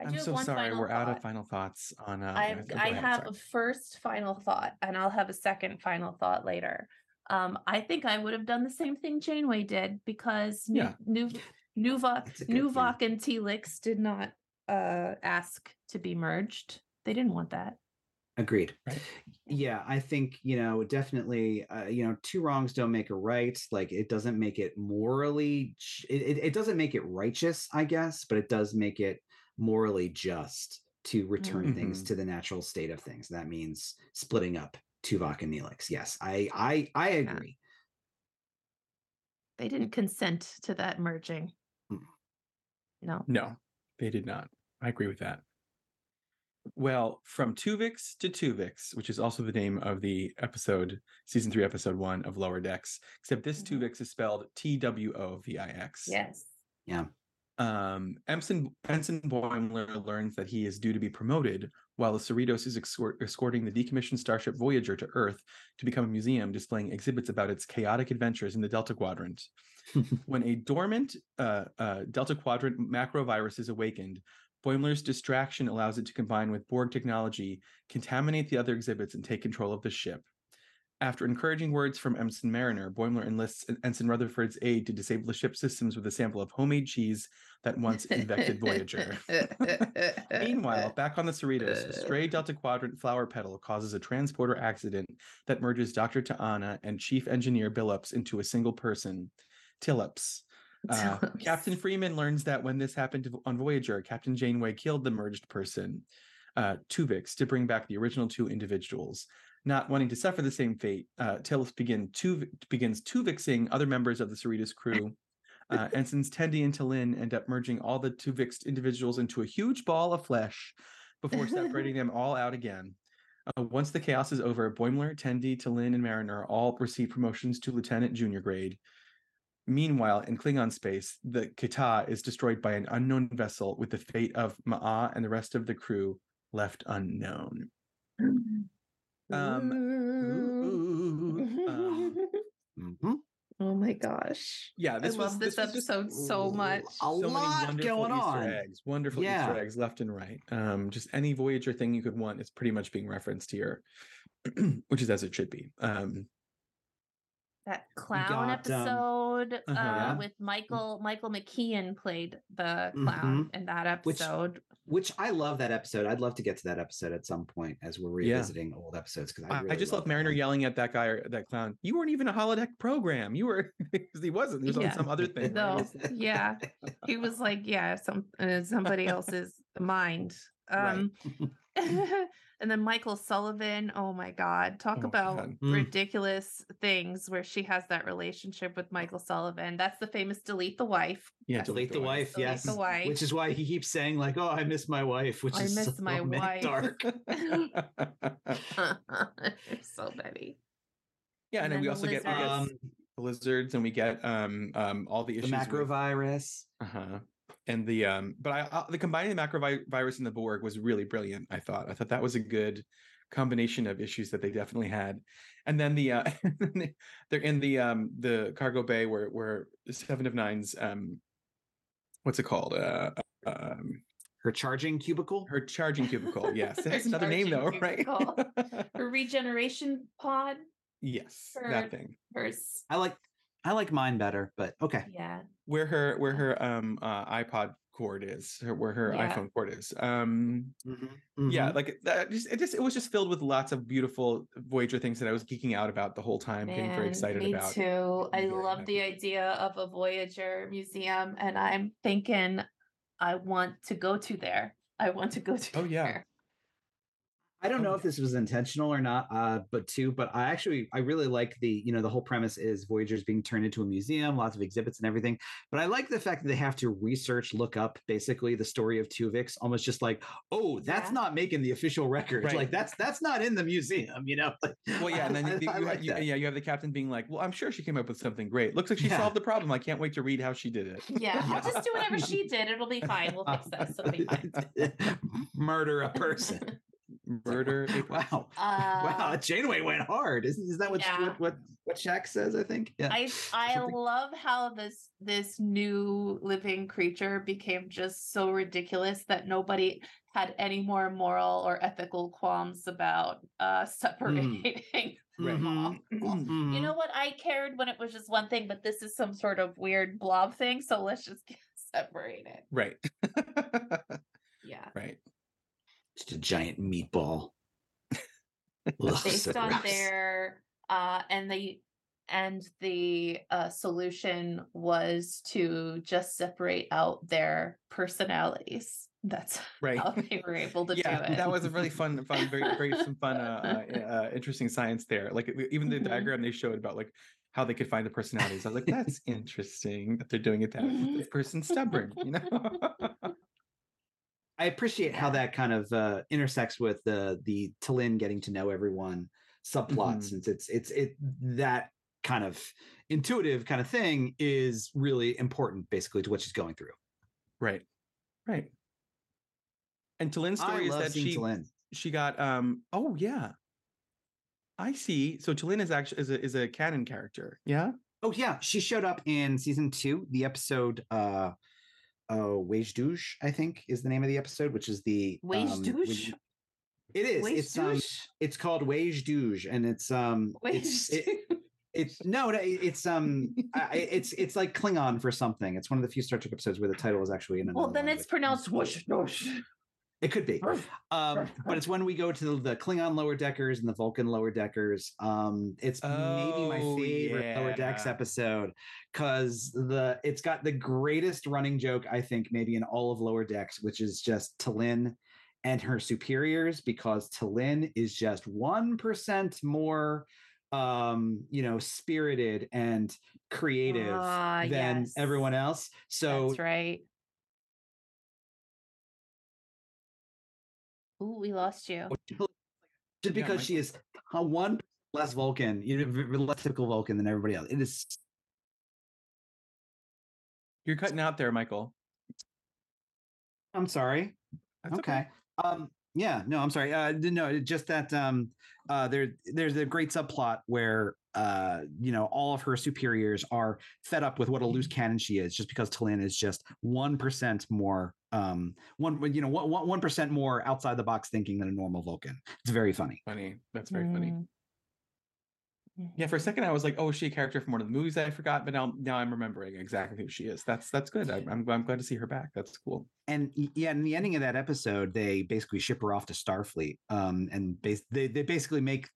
I I'm have so one sorry final we're out of final thoughts on uh I yeah, I have sorry. a first final thought, and I'll have a second final thought later. Um, I think I would have done the same thing Janeway did because Nu- Yeah. Nu- Nuva That's a good- Nuvok and Telix did not uh ask to be merged. They didn't want that. Agreed. Right. Yeah, I think you know definitely. Uh, you know, two wrongs don't make a right. Like it doesn't make it morally. It, it, it doesn't make it righteous, I guess, but it does make it morally just to return things Mhm. to the natural state of things. That means splitting up Tuvok and Neelix. Yes, I I I agree. They didn't consent to that merging. Mm. No. no they did not i agree with that well from tuvix to twovix which is also the name of the episode season three episode one of lower decks except this Mhm. tuvix is spelled t-w-o-v-i-x Yes. Yeah. Um, Ensign, Ensign Boimler learns that he is due to be promoted while the Cerritos is escort, escorting the decommissioned starship Voyager to Earth to become a museum displaying exhibits about its chaotic adventures in the Delta Quadrant. when a dormant uh, uh, Delta Quadrant macrovirus is awakened, Boimler's distraction allows it to combine with Borg technology, contaminate the other exhibits, and take control of the ship. After encouraging words from Ensign Mariner, Boimler enlists Ensign Rutherford's aid to disable the ship's systems with a sample of homemade cheese that once infected Voyager. Meanwhile, back on the Cerritos, a stray Delta Quadrant flower petal causes a transporter accident that merges Dr. T'Ana and Chief Engineer Billups into a single person, Tillups. Uh, Captain Freeman learns that when this happened on Voyager, Captain Janeway killed the merged person, uh, Tuvix, to bring back the original two individuals. Not wanting to suffer the same fate, uh, Tillups begin tu- begins Tuvixing other members of the Cerritos crew. Uh, since Tendi and T'Lyn end up merging all the Tuvixed individuals into a huge ball of flesh before separating them all out again. Uh, once the chaos is over, Boimler, Tendi, T'Lyn, and Mariner all receive promotions to lieutenant junior grade. Meanwhile, in Klingon space, the Che'Ta' is destroyed by an unknown vessel with the fate of Ma'ah and the rest of the crew left unknown. Um, ooh, um, Mhm. oh my gosh. yeah, this I was love this, was just episode so much. A so lot wonderful going Easter on. eggs, wonderful Yeah. Easter eggs left and right. Um, just any Voyager thing you could want is pretty much being referenced here, which is as it should be. Um, that clown got, um, episode uh, uh-huh. with Michael Michael McKean played the clown in that Mm-hmm. Which- episode. Which I love that episode. I'd love to get to that episode at some point as we're Yeah. revisiting old episodes because I, I, I just love love Mariner one. yelling at that guy or that clown. You weren't even a holodeck program. You were because he wasn't. He was Yeah. on some other thing. No, right? yeah, he was like, yeah, some uh, somebody else's mind. Right. Um, and then Michael Sullivan. Oh my God, talk Oh about God. Mm. ridiculous things where she has that relationship with Michael Sullivan. That's the famous delete the wife. Yeah, Delete the wife, Delete yes. the wife. Which is why he keeps saying like, "Oh, I miss my wife," which I is miss so my wife. dark. There's so many. yeah, and, And then we then also get, we lizards. get Um, the lizards and we get um um all the the issues. with- macrovirus. Uh-huh. And the um, but I, I the combining the macrovirus and the Borg was really brilliant. I thought. I thought that was a good combination of issues that they definitely had. And then the uh, they're in the um the cargo bay where where Seven of Nines um, what's it called? Uh, um, Her charging cubicle. her charging cubicle. Yes, it has another name though, charging right? cubicle. Her regeneration pod. yes, Her- that thing. Hers. I like I like mine better, but okay. Yeah. Where her where her um uh, iPod cord is, her, where her Yeah. iPhone cord is. Um, Mhm, yeah mhm. like it- that just it just it was just filled with lots of beautiful voyager things that i was geeking out about the whole time getting very Man, excited me about too. I Very love the idea of a Voyager museum, and I'm thinking I want to go to there. I want to go to Oh, yeah. there. I don't know if this was intentional or not, uh, but two, but I actually I really like the, you know, the whole premise is Voyager's being turned into a museum, lots of exhibits and everything. But I like the fact that they have to research, look up basically the story of Tuvix, almost just like, oh, that's Yeah. not making the official record. Right. Like that's that's not in the museum, you know. Well, yeah, and then I- you, you, I like you- yeah, you have the captain being like, "Well, I'm sure she came up with something great. Looks like she Yeah. solved the problem. I can't wait to read how she did it." Yeah, I'll just do whatever she did. It'll be fine. We'll fix this. It'll be fine. Murder a person. Murder. a per- wow. wow, Uh, Janeway went hard. Isn't is that what yeah. what what, what Shaq says? I think. Yeah. I I Something- love how this this new living creature became just so ridiculous that nobody had any more moral or ethical qualms about uh separating them all. Mhm. You know what? I cared when it was just one thing, but this is some sort of weird blob thing, so let's just get separated. Right. Just a giant meatball. Ugh, so Based on gross. their uh and the and the uh solution was to just separate out their personalities. That's Right. how they were able to yeah, do it. that was a really fun, fun, very, very some fun, uh, uh, uh, interesting science there. Like even the Mhm. diagram they showed about like how they could find the personalities. I was like, that's interesting that they're doing it that way. This person's stubborn, you know. I appreciate how that kind of uh, intersects with the the T'Lyn getting to know everyone subplot, Mhm. since it's it's it that kind of intuitive kind of thing is really important, basically, to what she's going through. right, right. And T'Lyn's story I is that she T'Lyn. she got um oh yeah i see so T'Lyn is actually is a, is a canon character yeah Oh yeah, she showed up in season two, the episode uh uh wej Duj, I think is the name of the episode, which is the Wage um, douche? It is. Wage it's um it's called wej Duj, and it's um Wage it's it, douche. it's no, it's um I- it's it's like Klingon for something. It's one of the few Star Trek episodes where the title is actually in Well, then language. it's pronounced. It could be. Um, but it's when we go to the Klingon lower deckers and the Vulcan lower deckers. Um, it's maybe my Oh, favorite lower decks episode because the it's got the greatest running joke I think maybe in all of lower decks, which is just T'Lyn and her superiors because T'Lyn is just one percent more um you know spirited and creative Ah, than yes. everyone else so That's right. Ooh, we lost you. just Yeah, because she is one less Vulcan, you know, v- less typical Vulcan than everybody else. It is you're cutting out there michael I'm sorry. That's okay. Um yeah, no, I'm sorry. Uh no, just that um uh there there's a great subplot where uh you know all of her superiors are fed up with what a loose cannon she is just because T'Lyn is just 1% more um one you know one one percent more outside the box thinking than a normal Vulcan. It's very funny. funny. That's very funny. Mm. yeah for a second i was like oh is she a character from one of the movies i forgot? But now now i'm remembering exactly who she is. That's that's good. I, I'm, I'm glad to see her back. That's cool. And yeah, in the ending of that episode, they basically ship her off to Starfleet, um, and bas- they they basically make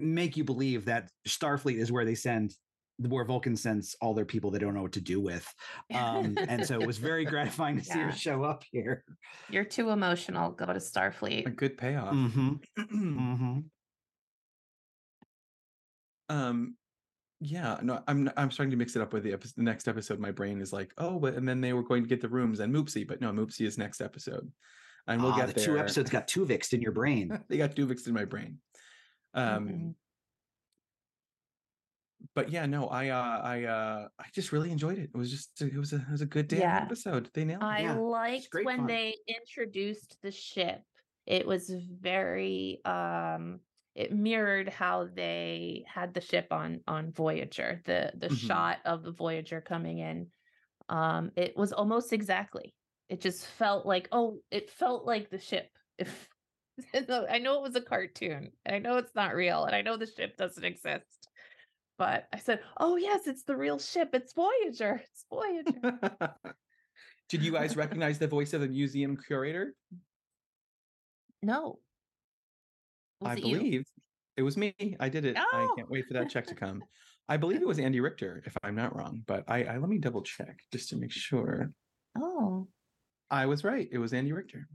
make you believe that Starfleet is where they send the where Vulcan sends all their people they don't know what to do with, um, and so it was very gratifying to see her show up here. You're too emotional. Go to Starfleet. a good payoff Mm-hmm. Mm-hmm. um yeah no i'm i'm starting to mix it up with the episode the next episode my brain is like oh but and then they were going to get the rooms and moopsy but no moopsy is next episode and we'll Ah, get the there two episodes got two vixed in your brain. they got duvix in my brain um Mhm. but yeah no i uh i uh i just really enjoyed it it was just it was a it was a good damn Yeah. episode they nailed it I yeah, liked great when fun. they introduced the ship. It was very um it mirrored how they had the ship on on Voyager. The the Mhm. shot of the Voyager coming in. Um it was almost exactly. It just felt like oh, it felt like the ship. If I know it was a cartoon. and I know it's not real and I know the ship doesn't exist. But I said, "Oh yes, it's the real ship. It's Voyager. It's Voyager." did you guys recognize the voice of the museum curator No. Was I it you? believe it was me. I did it. I can't wait for that check to come. I believe it was Andy Richter, if I'm not wrong, but I, I let me double check just to make sure. Oh. I was right. It was Andy Richter.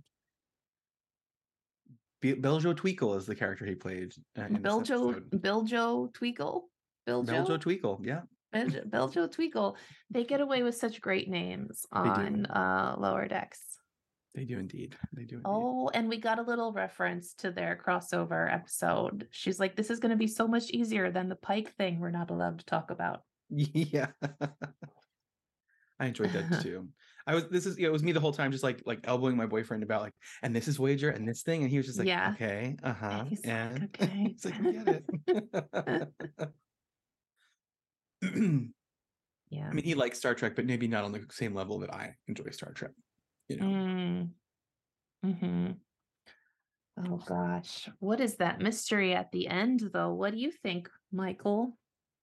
Be- Beljo Tweakle is the character he played. Uh, Biljo episode. Biljo Tweakle. Biljo Beljo Tweakle, yeah. Beljo, Beljo Tweakle. They get away with such great names on uh lower decks. They do indeed. They do indeed. Oh, and we got a little reference to their crossover episode. She's like, "This is going to be so much easier than the Pike thing we're not allowed to talk about." yeah. I enjoyed that too. I was this is it was me the whole time just like like elbowing my boyfriend about like and this is wager and this thing and he was just like Yeah. okay uh-huh he's like, "Okay." it's like we get it. Yeah. I mean, he likes Star Trek, but maybe not on the same level that I enjoy Star Trek. You know, Mm. Hmm. Oh gosh, what is that mystery at the end, though? What do you think, Michael?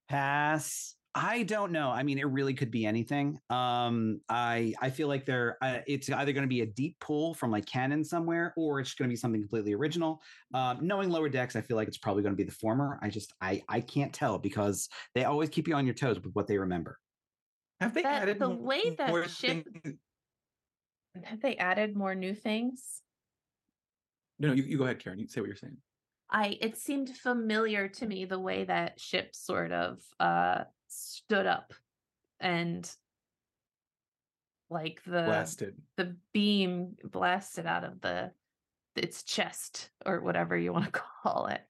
Pass. I don't know. I mean, it really could be anything. Um, I I feel like there. Uh, it's either going to be a deep pull from like canon somewhere, or it's going to be something completely original. Um, knowing Lower Decks, I feel like it's probably going to be the former. I just I I can't tell because they always keep you on your toes with what they remember. have they That- added the mo- way that more ship- things- Have they added more new things? No, no, you, you go ahead, Karen. You say what you're saying. I it seemed familiar to me the way that ship sort of uh stood up and like the Blasted. the beam blasted out of the its chest or whatever you want to call it.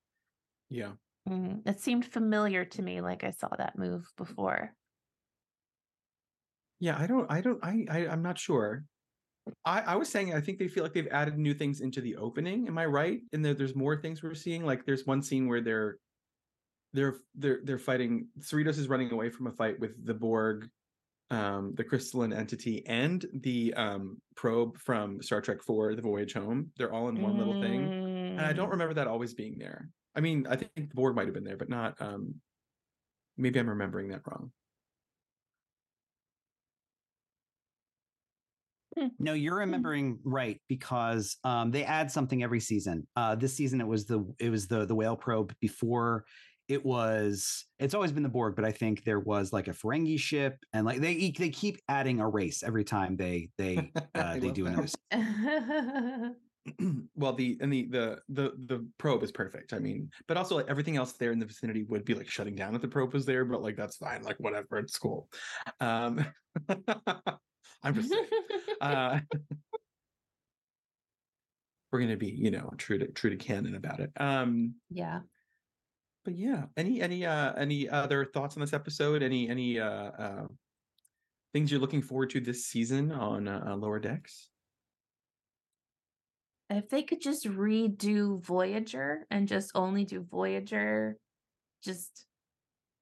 Yeah. Mm, it seemed familiar to me like I saw that move before. Yeah, I don't, I don't, I, I I'm not sure. I, I was saying I think they feel like they've added new things into the opening. Am I right? And there, there's more things we're seeing. Like there's one scene where they're they're they're they're fighting. Cerritos is running away from a fight with the Borg, um, the crystalline entity, and the um probe from Star Trek Four, The Voyage Home. They're all in one little thing, and I don't Mm, remember that always being there. I mean, I think the Borg might have been there, but not. um Maybe I'm remembering that wrong. No, you're remembering right because um, they add something every season. Uh, this season it was the it was the the whale probe. Before it was it's always been the Borg, but I think there was like a Ferengi ship, and like they e- they keep adding a race every time they they uh, they do that. another. well the and the the the the probe is perfect i mean but also like everything else there in the vicinity would be like shutting down if the probe was there but like that's fine like whatever it's cool um i'm just uh we're gonna be you know true to true to canon about it um yeah. But yeah any any uh any other thoughts on this episode any any uh uh things you're looking forward to this season on uh, uh, lower decks If they could just redo Voyager and just only do Voyager, just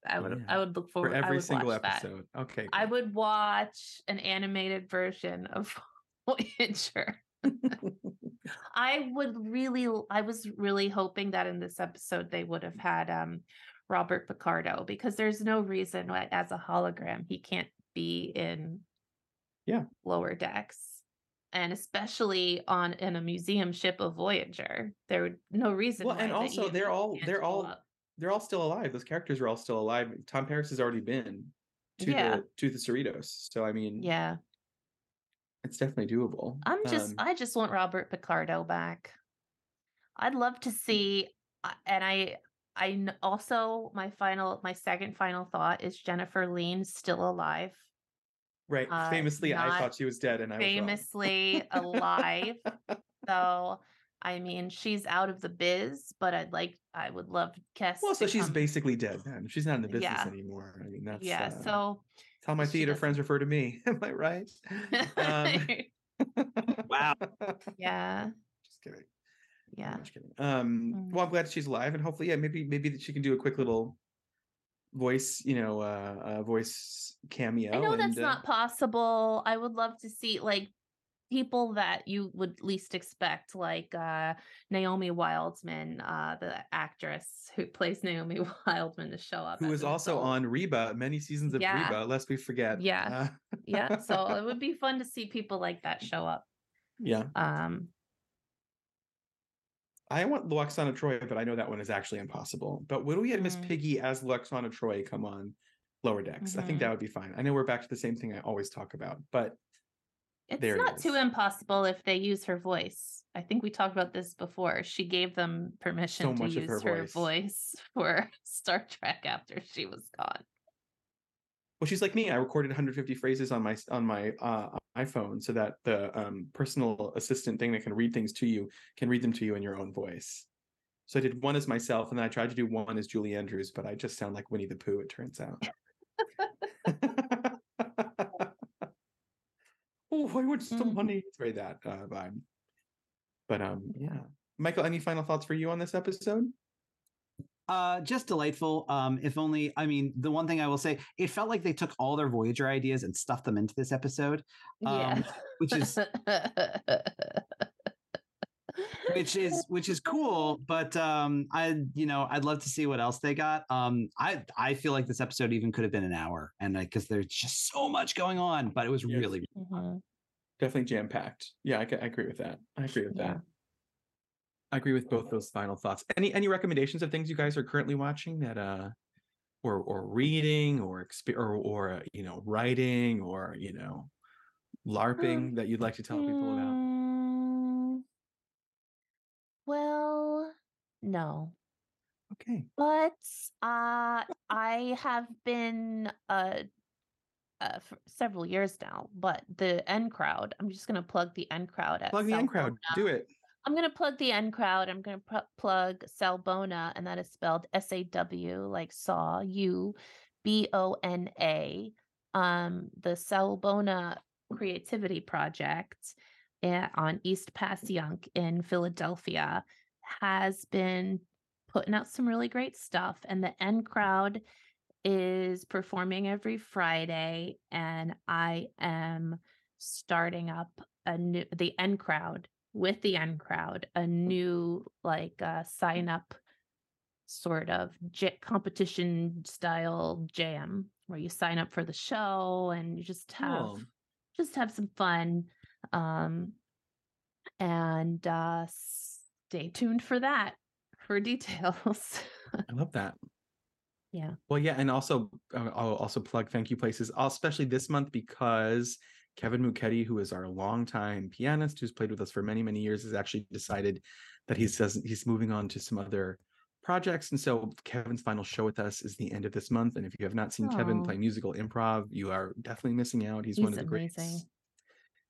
I would Yeah. I would look forward. I every single watch that. episode okay I would watch an animated version of Voyager. I would really I was really hoping that in this episode they would have had um Robert Picardo because there's no reason why as a hologram he can't be in Yeah. lower decks. And especially on in a museum ship of Voyager. There would no reason Well, and also they're all- they're all up. they're all still alive. Those characters are all still alive. Tom Paris has already been to Yeah. the to the Cerritos. So I mean, Yeah. It's definitely doable. I'm just Um, I just want Robert Picardo back. I'd love to see uh, and I I also my final my second final thought is Jennifer Lien still alive. right. uh, Famously, I thought she was dead, and I famously alive. So I mean she's out of the biz, but I'd like I would love Kes. well, so she's come- basically dead then. She's not in the business Yeah. anymore. I mean, that's Yeah, uh, so that's how my she theater doesn't- friends refer to me. Am I right? Um, Wow. yeah, Just kidding. yeah. I'm just kidding. Um, Mm. well, I'm glad she's alive, and hopefully, yeah, maybe maybe that she can do a quick little voice, you know, uh, uh voice cameo. I know that's and, uh, not possible. I would love to see like people that you would least expect, like uh Naomi Wildman, uh the actress who plays Naomi Wildman to show up. who was also adult. on Reba, many seasons of Yeah. Reba, lest we forget. Yeah. Uh, yeah, so it would be fun to see people like that show up. yeah. Um I want Lwaxana Troi, but I know that one is actually impossible. But would we get Miss Mm. Piggy as Lwaxana Troi come on lower decks? I think that would be fine. I know we're back to the same thing I always talk about, but It's There he not too impossible if they use her voice. I think we talked about this before. She gave them permission So to use her her, voice. voice for Star Trek after she was gone. Well, she's like me. I recorded 150 phrases on my on my uh, iPhone so that the um, personal assistant thing that can read things to you can read them to you in your own voice. So I did one as myself, and then I tried to do one as Julie Andrews, but I just sound like Winnie the Pooh. It turns out. oh, I want some money. It's very that uh, vibe. But um, yeah, Michael. Any final thoughts for you on this episode? Uh, just delightful. Um, if only, I mean, the one thing I will say, it felt like they took all their Voyager ideas and stuffed them into this episode, Yeah. Um, which is which is which is cool. But um, I, you know, I'd love to see what else they got. Um, I I feel like this episode even could have been an hour, and because there's just so much going on, but it was Yes. really Mhm. Definitely jam packed. Yeah, I, I agree with that. I agree with Yeah. that. I agree with both those final thoughts. Any any recommendations of things you guys are currently watching that uh or or reading or exp- or or uh, you know writing or you know larping that you'd like to tell people about? No. Okay. But uh I have been uh uh, for several years now, but the N crowd, I'm just going to plug the N crowd at Plug the in crowd. Do it. I'm going to plug the N crowd. I'm going to pl- plug Sawubona, and that is spelled S A W, like saw, U B O N A. Um, the Sawubona Creativity Project eh, on East Passyunk in Philadelphia has been putting out some really great stuff. And the N crowd is performing every Friday, and I am starting up a new the N crowd with the N crowd, a new like uh, sign up sort of j- competition style jam where you sign up for the show and you just have Cool. just have some fun um and uh stay tuned for that for details I love that. yeah Well, yeah, and also uh, I'll also plug thank you places, uh, especially this month because Kevin Muketti, who is our longtime pianist, who's played with us for many many years, has actually decided that he says he's moving on to some other projects, and so Kevin's final show with us is the end of this month. And if you have not seen Kevin play musical improv, you are definitely missing out. He's, He's one of the amazing. greats.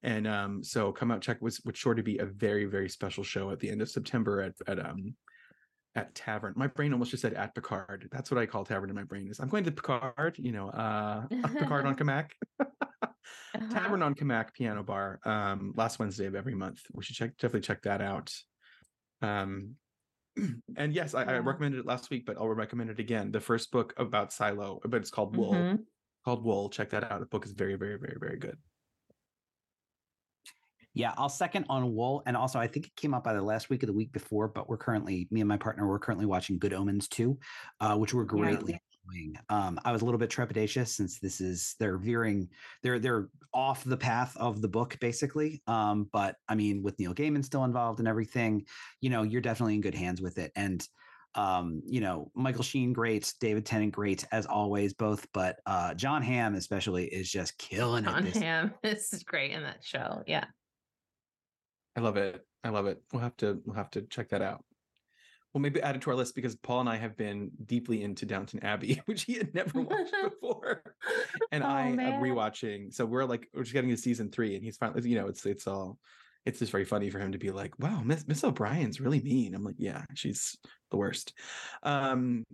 And um, so come out check was what's sure to be a very very special show at the end of September at at um at Tavern. My brain almost just said at Picard. That's what I call Tavern in my brain. Is I'm going to Picard, you know, uh Picard on Camac. Uh-huh. Tavern on Camac Piano Bar. Um, last Wednesday of every month. We should check definitely check that out. Um and yes, I, I recommended it last week, but I'll recommend it again. The first book about Silo, but it's called Wool. Mhm. Called Wool. Check that out. The book is very, very, very, very good. Yeah, I'll second on Wool. And also, I think it came out by the last week of the week before, but we're currently, me and my partner, we're currently watching Good Omens 2, uh, which we're greatly enjoying. Um, I was a little bit trepidatious since this is, they're veering, they're, they're off the path of the book, basically. Um, but I mean, with Neil Gaiman still involved and everything, you know, you're definitely in good hands with it. And, um, you know, Michael Sheen, great, David Tennant, great as always, both, but uh, Jon Hamm, especially, is just killing Jon it. this Hamm is great in that show. Yeah. I love it. I love it. We'll have to we'll have to check that out. We'll maybe add it to our list because Paul and I have been deeply into Downton Abbey, which he had never watched before, and Oh, I am rewatching. So we're like we're just getting to season three, and he's finally you know it's it's all it's just very funny for him to be like, wow, Miss Miss O'Brien's really mean. I'm like, yeah, she's the worst. Um,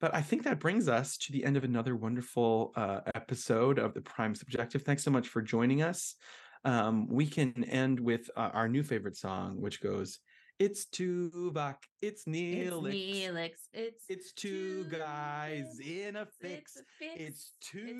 but I think that brings us to the end of another wonderful uh, episode of the Prime Subjective. Thanks so much for joining us. Um, we can end with uh, our new favorite song, which goes, "It's Tuvok, it's It's Neelix, Neelix. It's it's two guys in a fix, it's a fix, it's two."